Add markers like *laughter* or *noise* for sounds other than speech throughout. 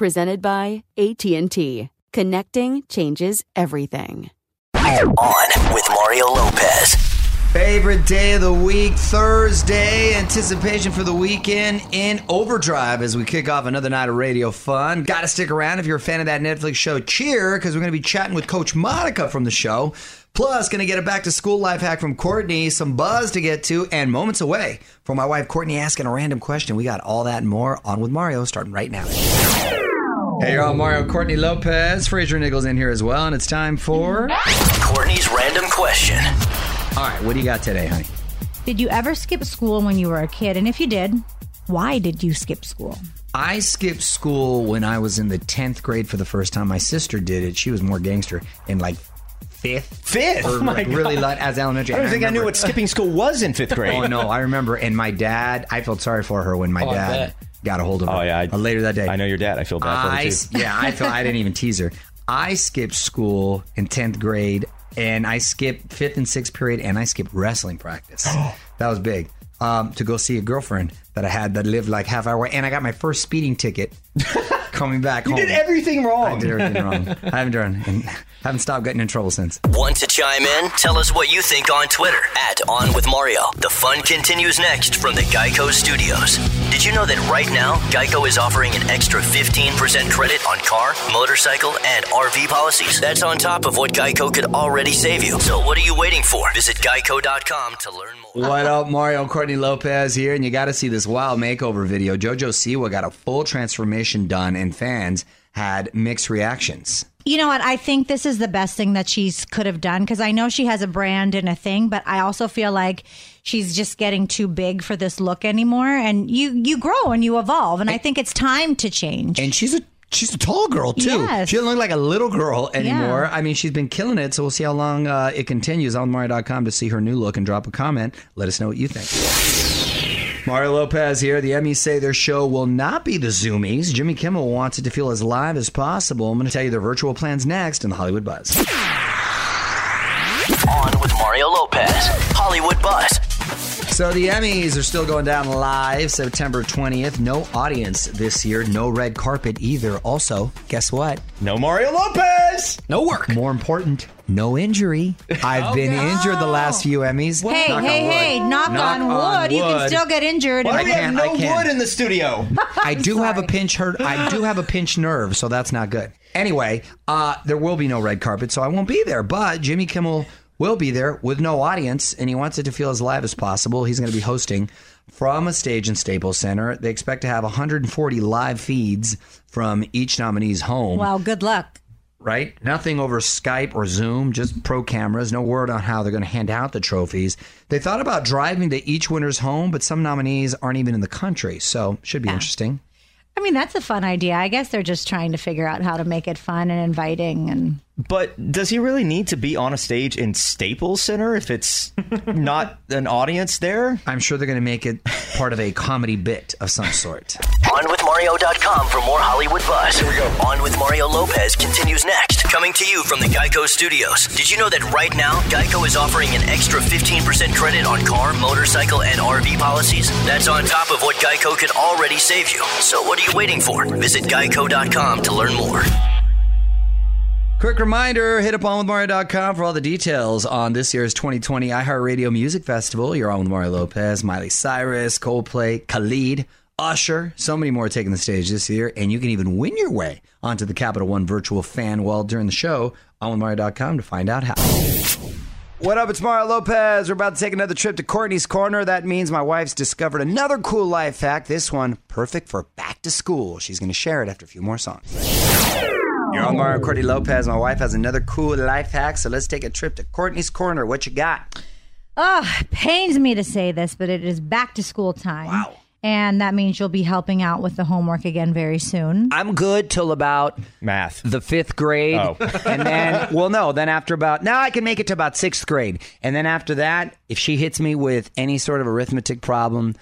Presented by AT&T. Connecting changes everything. On with Mario Lopez. Favorite day of the week, Thursday. Anticipation for the weekend in overdrive as we kick off another night of radio fun. Got to stick around if you're a fan of that Netflix show Cheer, because we're going to be chatting with Coach Monica from the show. Plus, going to get a back to school life hack from Courtney, some buzz to get to, and moments away from my wife Courtney asking a random question. We got all that and more on with Mario starting right now. Hey, y'all, Mario Courtney Lopez, Fraser Nichols in here as well, and it's time for Courtney's random question. All right, what do you got today, honey? Did you ever skip school when you were a kid? And if you did, why did you skip school? I skipped school when I was in the 10th grade for the first time. My sister did it. She was more gangster in like fifth. Fifth? Or Oh my like really light as elementary. I don't And think I knew what skipping school was in fifth *laughs* grade. Oh no, I remember. And my dad, I felt sorry for her when my Oh, I dad bet. Got a hold of her. Oh, yeah, I- uh, later that day. I know your dad. I feel bad for I, her too. yeah, I feel I didn't even tease her. I skipped school in tenth grade, and I skipped fifth and sixth period, and I skipped wrestling practice. *gasps* that was big. Um, to go see a girlfriend that I had that lived like half hour, and I got my first speeding ticket *laughs* coming back You home. did everything wrong. I did everything wrong. *laughs* I haven't done, and haven't stopped getting in trouble since. Want to chime in? Tell us what you think on Twitter at On With Mario. The fun continues next from the Geico Studios. Did you know that right now, Geico is offering an extra 15% credit on car, motorcycle, and RV policies? That's on top of what Geico could already save you. So what are you waiting for? Visit geico.com to learn more. What up, Mario Courtney Lopez here, and you got to see this wild makeover video. JoJo Siwa got a full transformation done, and fans had mixed reactions. You know what? I think this is the best thing that she's could have done because I know she has a brand and a thing, but I also feel like she's just getting too big for this look anymore. And you you grow and you evolve, and I think it's time to change. And she's a she's a tall girl too. Yes. She doesn't look like a little girl anymore. Yeah. I mean, she's been killing it. So we'll see how long uh, it continues on Mario.com to see her new look and drop a comment. Let us know what you think. Mario Lopez here. The Emmys say their show will not be the Zoomies. Jimmy Kimmel wants it to feel as live as possible. I'm going to tell you their virtual plans next in the Hollywood Buzz. On with Mario Lopez. Hollywood Buzz. So the Emmys are still going down live September 20th. No audience this year, no red carpet either. Also, guess what? No Mario Lopez. No work. More important, no injury. *laughs* I've been injured the last few Emmys. hey, Knock hey, on wood. hey! Knock, on, wood. You can still get injured. Why do we have no I can't. wood in the studio? *laughs* I do have a pinch hurt. I do have a pinched nerve, so that's not good. Anyway, uh, there will be no red carpet, so I won't be there. But Jimmy Kimmel will be there with no audience, and he wants it to feel as live as possible. He's going to be hosting from a stage in Staples Center. They expect to have 140 live feeds from each nominee's home. Wow, good luck. Right? Nothing over Skype or Zoom, just pro cameras. No word on how they're going to hand out the trophies. They thought about driving to each winner's home, but some nominees aren't even in the country, so should be interesting. I mean, that's a fun idea. I guess they're just trying to figure out how to make it fun and inviting and But does he really need to be on a stage in Staples Center if it's *laughs* not an audience there? I'm sure they're going to make it part of a comedy bit of some sort. OnWithMario.com for more Hollywood buzz. Here we go. On with Mario Lopez continues next. Coming to you from the Geico Studios. Did you know that right now, Geico is offering an extra 15% credit on car, motorcycle, and RV policies? That's on top of what Geico can already save you. So what are you waiting for? Visit Geico.com to learn more. Quick reminder hit up onwithmario.com for all the details on this year's 2020 iHeartRadio Music Festival. You're on with Mario Lopez, Miley Cyrus, Coldplay, Khalid, Usher. So many more taking the stage this year, and you can even win your way onto the Capital One virtual fan wall during the show. OnWithMario.com to find out how. What up? It's Mario Lopez. We're about to take another trip to Courtney's Corner. That means my wife's discovered another cool life hack. This one, perfect for back to school. She's going to share it after a few more songs. You're on Mario Courtney Lopez. My wife has another cool life hack, so let's take a trip to Courtney's Corner. What you got? Oh, pains me to say this, but it is back to school time. Wow. And that means you'll be helping out with the homework again very soon. I'm good till about Math. the fifth grade. Oh. *laughs* and then, well, no, then after about, now I can make it to about sixth grade. And then after that, if she hits me with any sort of arithmetic problem,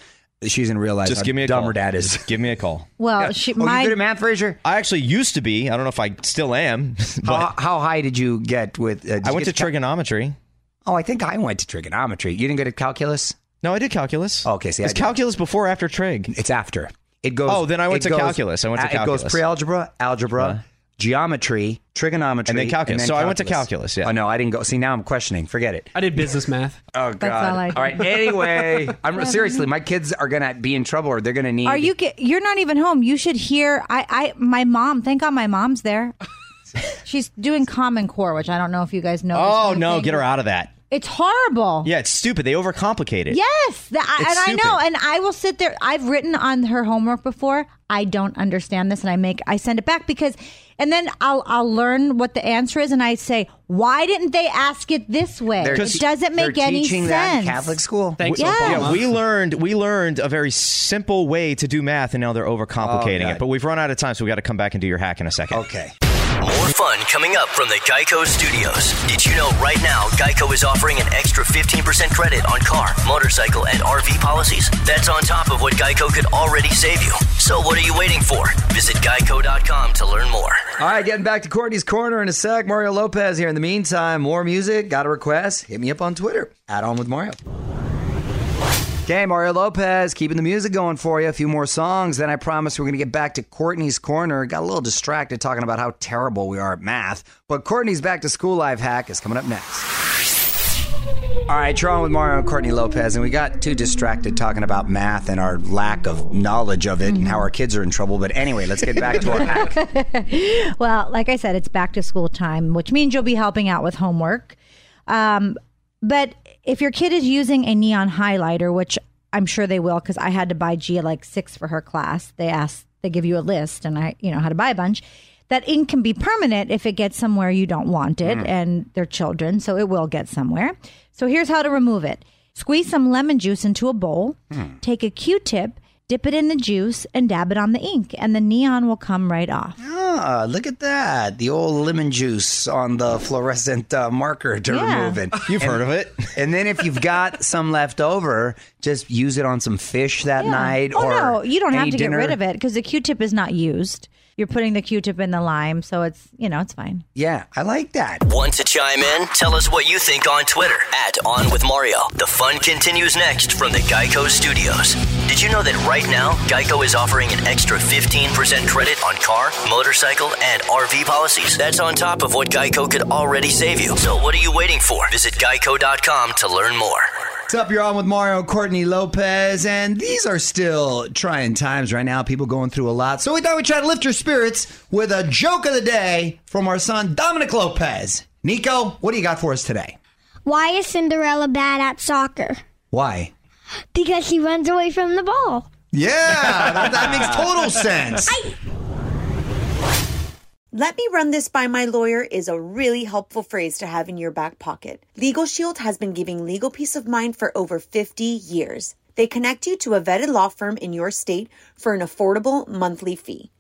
she's in real realize Just give me a dumb call. dad is. Just give me a call. *laughs* Well, she, oh, my you good at math, Fraser? I actually used to be. I don't know if I still am. *laughs* But How, how high did you get with? Uh, did I went to get cal- trigonometry. Oh, I think I went to trigonometry. You didn't go to calculus? No, I did calculus. Oh, okay, see, I is didn't. calculus before or after trig? It's after. It goes. Oh, then I went it to calculus. I went to uh, It goes pre-algebra, algebra, geometry, trigonometry, And then calculus. So I went to calculus, yeah. Oh no, I didn't go. See, now I'm questioning. Forget it. I did business math. *laughs* Oh god. all I did. all right. Anyway, *laughs* I'm seriously. My kids are gonna be in trouble, or they're gonna need. Are you? Get, you're not even home. You should hear. I. I. My mom. Thank God, my mom's there. *laughs* She's doing Common Core, which I don't know if you guys know. this Oh kind of no, thing. get her out of that. It's horrible. Yeah, it's stupid. They overcomplicate it. Yes, that, It's and I know, and I will sit there. I've written on her homework before. I don't understand this, and I make I send it back because, and then I'll I'll learn what the answer is, and I say, why didn't they ask it this way? It doesn't make they're any teaching sense. that in Catholic school. Thanks, Yeah. Obama. Yeah, we learned we learned a very simple way to do math, and now they're overcomplicating Oh, it. But we've run out of time, so we got to come back and do your hack in a second. Okay. Fun coming up from the Geico Studios. Did you know right now Geico is offering an extra 15% credit on car, motorcycle, and RV policies? That's on top of what Geico could already save you. So what are you waiting for? Visit geico.com to learn more. All right, getting back to Courtney's corner in a sec. Mario Lopez here. In the meantime, more music. Got a request? Hit me up on Twitter. Add on with Mario. Okay, Mario Lopez, keeping the music going for you. A few more songs. Then I promise we're going to get back to Courtney's corner. Got a little distracted talking about how terrible we are at math. But Courtney's back to school life hack is coming up next. All right, you're on with Mario and Courtney Lopez, and we got too distracted talking about math and our lack of knowledge of it and how our kids are in trouble. But anyway, let's get back to our *laughs* hack. Well, like I said, it's back to school time, which means you'll be helping out with homework. Um, but if your kid is using a neon highlighter, which I'm sure they will, because I had to buy Gia like six for her class. They ask, they give you a list, and I, you know, how to buy a bunch. That ink can be permanent if it gets somewhere you don't want it, mm. and they're children, so it will get somewhere. So here's how to remove it: squeeze some lemon juice into a bowl, hmm. take a Q-tip, dip it in the juice, and dab it on the ink, and the neon will come right off. Ah, look at that. The old lemon juice on the fluorescent uh, marker to Yeah. remove it. *laughs* You've And- heard of it. And then if you've got *laughs* some left over, just use it on some fish that Yeah. night Oh or no, you don't have to dinner. get rid of it because the Q-tip is not used. You're putting the Q-tip in the lime, so it's you know it's fine. Yeah, I like that. Want to chime in? Tell us what you think on Twitter at On With Mario. The fun continues next from the Geico Studios. Did you know that right now Geico is offering an extra 15% credit on car, motorcycle, and RV policies? That's on top of what Geico could already save you. So what are you waiting for? Visit geico.com to learn more. What's up? You're on with Mario Courtney Lopez, and these are still trying times right now. People going through a lot. So we thought we'd try to lift your spirits with a joke of the day from our son Dominic Lopez. Nico, what do you got for us today? Why is Cinderella bad at soccer? Why? Because she runs away from the ball. Yeah, that, that makes *laughs* total sense. Let me run this by my lawyer is a really helpful phrase to have in your back pocket. Legal Shield has been giving legal peace of mind for over 50 years. They connect you to a vetted law firm in your state for an affordable monthly fee.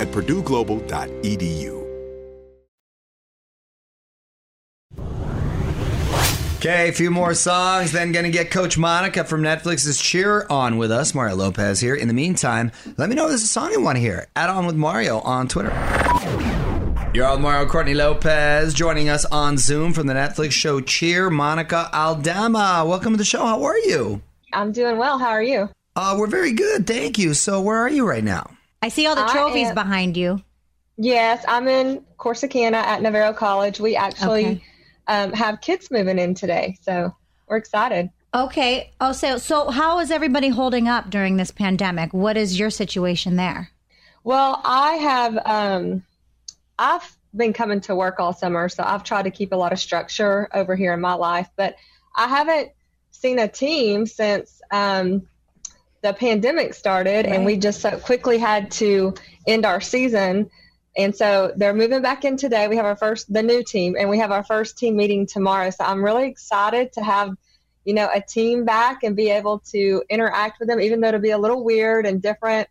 at purdueglobal.edu. Okay, a few more songs, then gonna get Coach Monica from Netflix's Cheer on with us. Mario Lopez here. In the meantime, let me know if there's a song you want to hear. Add on with Mario on Twitter. You're on Mario Courtney Lopez joining us on Zoom from the Netflix show Cheer. Monica Aldama, welcome to the show. How are you? I'm doing well. How are you? Uh, we're very good, thank you. So, where are you right now? I see all the trophies am- behind you. Yes, I'm in Corsicana at Navarro College. We actually Okay. um, have kids moving in today, so we're excited. Okay. Oh, so so how is everybody holding up during this pandemic? What is your situation there? Well, I have um, I've been coming to work all summer, so I've tried to keep a lot of structure over here in my life, but I haven't seen a team since um, the pandemic started, and we just so quickly had to end our season. And so they're moving back in today. We have our first, the new team, and we have our first team meeting tomorrow. So I'm really excited to have, you know, a team back and be able to interact with them, even though it'll be a little weird and different.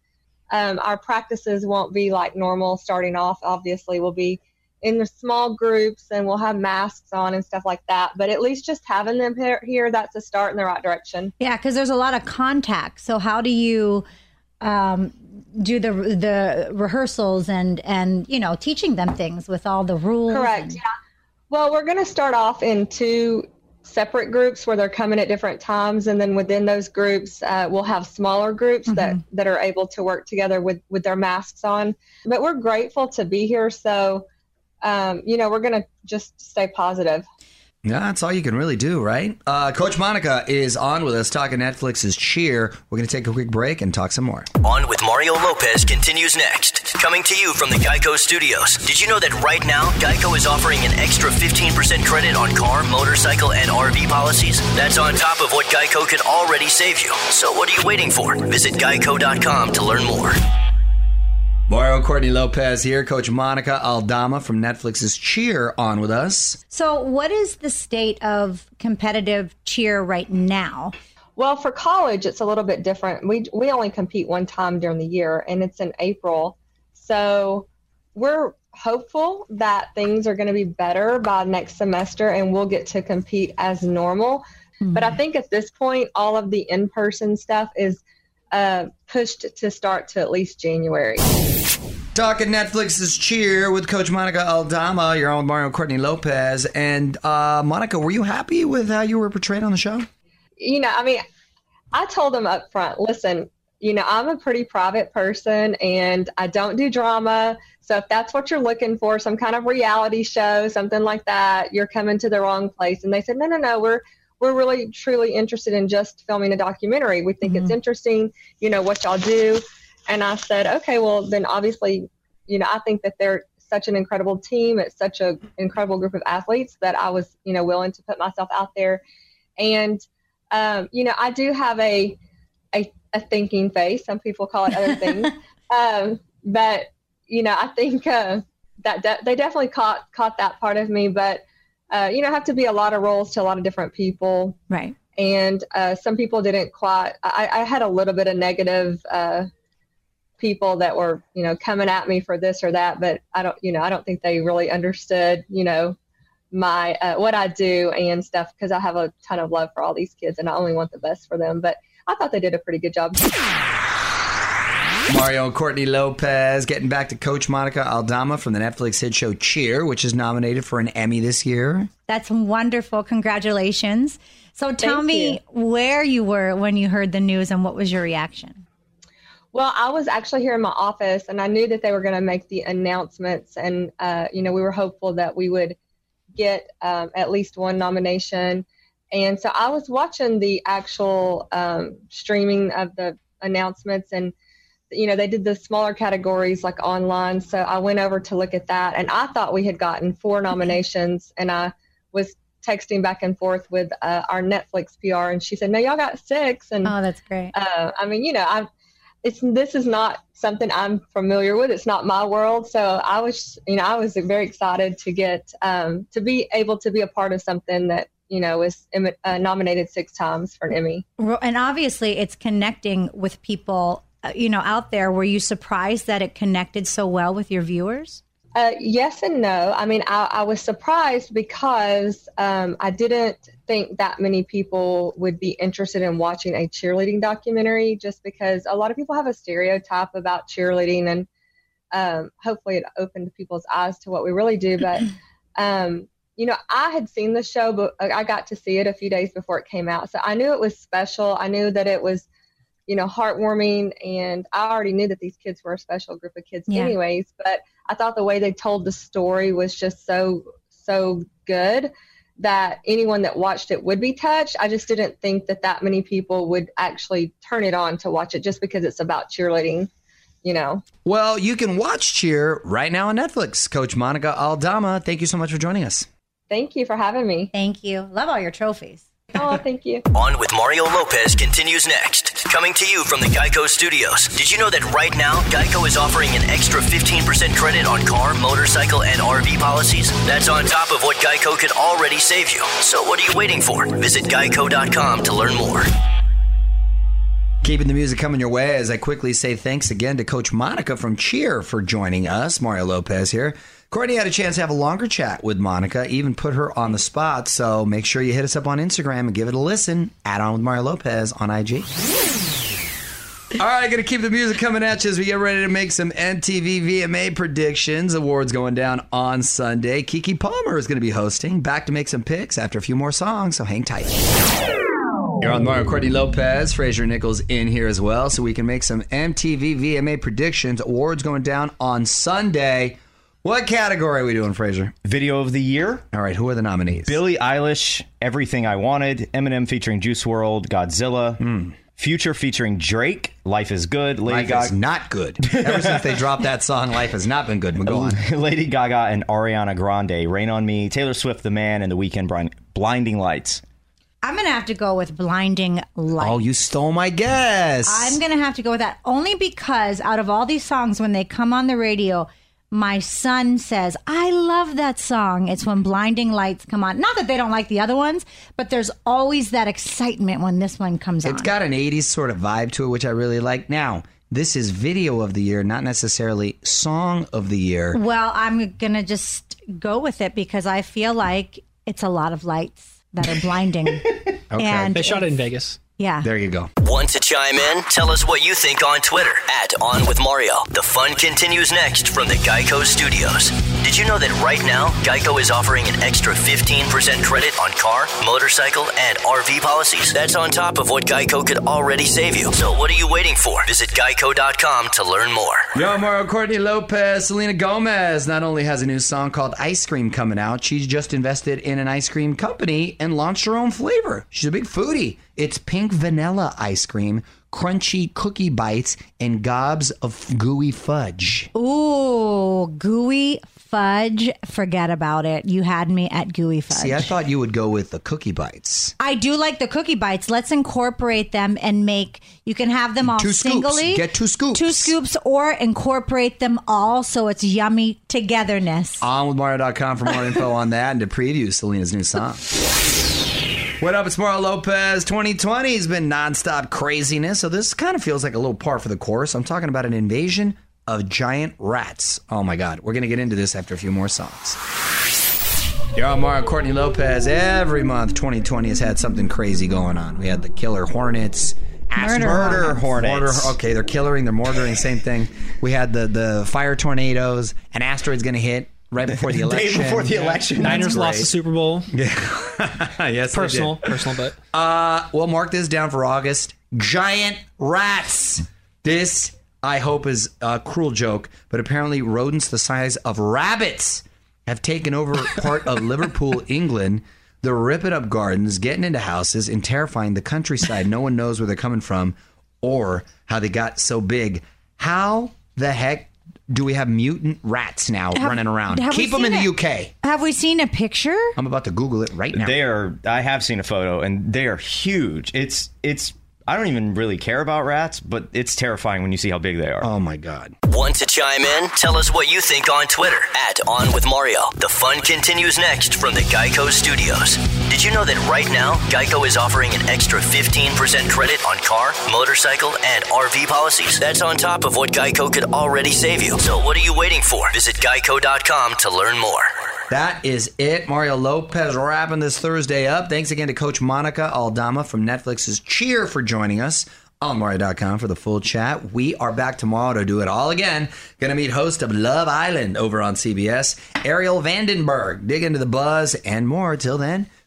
Um, our practices won't be like normal starting off. Obviously, we'll be in the small groups and we'll have masks on and stuff like that. But at least just having them here, here that's a start in the right direction. Yeah, because there's a lot of contact. So how do you um, do the the rehearsals and and you know teaching them things with all the rules? Correct. and- Yeah. Well, we're going to start off in two separate groups where they're coming at different times, and then within those groups, uh, we'll have smaller groups that that are able to work together with with their masks on. But we're grateful to be here, so um, you know we're going to just stay positive. Yeah, that's all you can really do, right? Uh, Coach Monica is on with us talking Netflix's Cheer. We're going to take a quick break and talk some more. On with Mario Lopez continues next. Coming to you from the Geico Studios. Did you know that right now, Geico is offering an extra 15% credit on car, motorcycle, and RV policies? That's on top of what Geico could already save you. So what are you waiting for? Visit geico.com to learn more. Mario Courtney Lopez here. Coach Monica Aldama from Netflix's Cheer on with us. So what is the state of competitive cheer right now? Well, for college, it's a little bit different. We we only compete one time during the year, and it's in April. So we're hopeful that things are going to be better by next semester, and we'll get to compete as normal. Hmm. But I think at this point, all of the in person stuff is uh, pushed to start to at least January. Talking Netflix's Cheer with Coach Monica Aldama. You're on with Mario Courtney Lopez. And uh, Monica, were you happy with how you were portrayed on the show? you know, I mean, I told them up front, listen, you know, I'm a pretty private person and I don't do drama. So if that's what you're looking for, some kind of reality show, something like that, you're coming to the wrong place. And they said, no, no, no, we're we're really truly interested in just filming a documentary. We think it's interesting, you know, what y'all do. And I said, okay, well then obviously, you know, I think that they're such an incredible team. It's such an incredible group of athletes that I was, you know, willing to put myself out there. And um, you know, I do have a, a a thinking face. Some people call it other things, *laughs* um, but you know, I think uh, that de- they definitely caught caught that part of me. But uh, you know, have to be a lot of roles to a lot of different people, right? And uh, some people didn't quite. I, I had a little bit of negative uh, people that were, you know, coming at me for this or that, but I don't, you know, I don't think they really understood, you know, my uh, what I do and stuff because I have a ton of love for all these kids and I only want the best for them. But I thought they did a pretty good job. Mario and Courtney Lopez getting back to Coach Monica Aldama from the Netflix hit show Cheer, which is nominated for an Emmy this year. That's wonderful. Congratulations. So tell Thank me where you were when you heard the news and what was your reaction? Well, I was actually here in my office and I knew that they were going to make the announcements. And, uh, you know, we were hopeful that we would get um, at least one nomination. And so I was watching the actual um, streaming of the announcements and you know they did the smaller categories like online. So i went over to look at that and i thought we had gotten four nominations and i was texting back and forth with uh, our netflix pr and she said no y'all got six. And Oh, that's great. uh, i mean you know i it's this is not something i'm familiar with. It's not my world. So i was you know i was very excited to get um, to be able to be a part of something that you know was uh, nominated six times for an emmy. And obviously, it's connecting with people, you know, out there. Were you surprised that it connected so well with your viewers? Uh, yes and no. I mean, I, I was surprised because um, I didn't think that many people would be interested in watching a cheerleading documentary just because a lot of people have a stereotype about cheerleading and um, hopefully it opened people's eyes to what we really do. But, *clears throat* um, you know, I had seen the show, but I got to see it a few days before it came out. So I knew it was special. I knew that it was, you know, heartwarming. And I already knew that these kids were a special group of kids, Yeah. anyways. But I thought the way they told the story was just so, so good that anyone that watched it would be touched. I just didn't think that that many people would actually turn it on to watch it just because it's about cheerleading, you know. Well, you can watch Cheer right now on Netflix. Coach Monica Aldama, thank you so much for joining us. Thank you for having me. Thank you. Love all your trophies. Oh, thank you. On with Mario Lopez continues next. Coming to you from the Geico Studios. Did you know that right now, Geico is offering an extra 15% credit on car, motorcycle, and RV policies? That's on top of what Geico could already save you. So what are you waiting for? Visit geico.com to learn more. Keeping the music coming your way as I quickly say thanks again to Coach Monica from Cheer for joining us. Mario Lopez here. Courtney had a chance to have a longer chat with Monica, even put her on the spot. So make sure you hit us up on Instagram and give it a listen. Add on with Mario Lopez on IG. All right, gonna keep the music coming at you as we get ready to make some MTV VMA predictions. Awards going down on Sunday. Keke Palmer is gonna be hosting. Back to make some picks after a few more songs, so hang tight. You're on Mario Courtney Lopez. Fraser Nichols in here as well, so we can make some MTV VMA predictions. Awards going down on Sunday. What category are we doing, Fraser? Video of the year. All right, who are the nominees? Billie Eilish, Everything I Wanted, Eminem featuring Juice WRLD, Godzilla, hmm. Future featuring Drake, Life is Good, Lady Life Gaga, is not good. Ever since they dropped that song, life has not been good. But go on. *laughs* Lady Gaga and Ariana Grande, Rain on Me, Taylor Swift, The Man, and The Weeknd, Blinding Lights. I'm going to have to go with Blinding Lights. Oh, you stole my guess. I'm going to have to go with that only because out of all these songs, when they come on the radio, my son says, I love that song. It's when Blinding Lights come on. Not that they don't like the other ones, but there's always that excitement when this one comes on. It's got an 80s sort of vibe to it, which I really like. Now, this is video of the year, not necessarily song of the year. Well, I'm going to just go with it because I feel like it's a lot of lights that are blinding. *laughs* Okay. And They shot it in Vegas. Yeah. There you go. Want to chime in? Tell us what you think on Twitter at On With Mario. The fun continues next from the Geico Studios. Did you know that right now, Geico is offering an extra 15% credit on car, motorcycle, and RV policies? That's on top of what Geico could already save you. So what are you waiting for? Visit geico.com to learn more. Yo, Mario Courtney Lopez, Selena Gomez not only has a new song called Ice Cream coming out, she's just invested in an ice cream company and launched her own flavor. She's a big foodie. It's pink vanilla ice cream, crunchy cookie bites, and gobs of gooey fudge. Ooh, gooey fudge. Forget about it. You had me at gooey fudge. See, I thought you would go with the cookie bites. I do like the cookie bites. Let's incorporate them and make. You can have them all Two scoops. singly. Get two scoops. Two scoops, or incorporate them all so it's yummy togetherness. On with Mario.com for more info on that and to preview Selena's new song. What up? It's Mario Lopez. 2020 has been nonstop craziness, so this kind of feels like a little par for the course. I'm talking about an invasion of giant rats. Oh my God. We're going to get into this after a few more songs. You're on Mario Courtney Lopez. Every month, 2020 has had something crazy going on. We had the killer hornets. ass- Murder Murder hornets. Mortar- okay, they're killing, they're mortaring, same thing. We had the the fire tornadoes. An asteroid's going to hit right before the *laughs* election. Day election. before the election. Niners lost the. Super Bowl. *laughs* Yeah. *laughs* yes, they Personal, did. personal, but Uh, we'll mark this down for August. Giant rats. This, I hope, is a cruel joke, but apparently rodents the size of rabbits have taken over part of Liverpool, England. They're ripping up gardens, getting into houses, and terrifying the countryside. No one knows where they're coming from or how they got so big. How the heck do we have mutant rats now Have- running around? Keep them in seen the it? UK. Have we seen a picture? I'm about to Google it right now. They are. I have seen a photo, and they are huge. It's it's. I don't even really care about rats, but it's terrifying when you see how big they are. Oh my god. Want to chime in? Tell us what you think on Twitter at On With Mario. The fun continues next from the Geico Studios. Did you know that right now, Geico is offering an extra 15% credit on car, motorcycle, and RV policies? That's on top of what Geico could already save you. So what are you waiting for? Visit geico.com to learn more. That is it. Mario Lopez wrapping this Thursday up. Thanks again to Coach Monica Aldama from Netflix's Cheer for joining us on Mario.com for the full chat. We are back tomorrow to do it all again. Gonna meet host of Love Island over on CBS, Arielle Vandenberg. Dig into the buzz and more. Till then,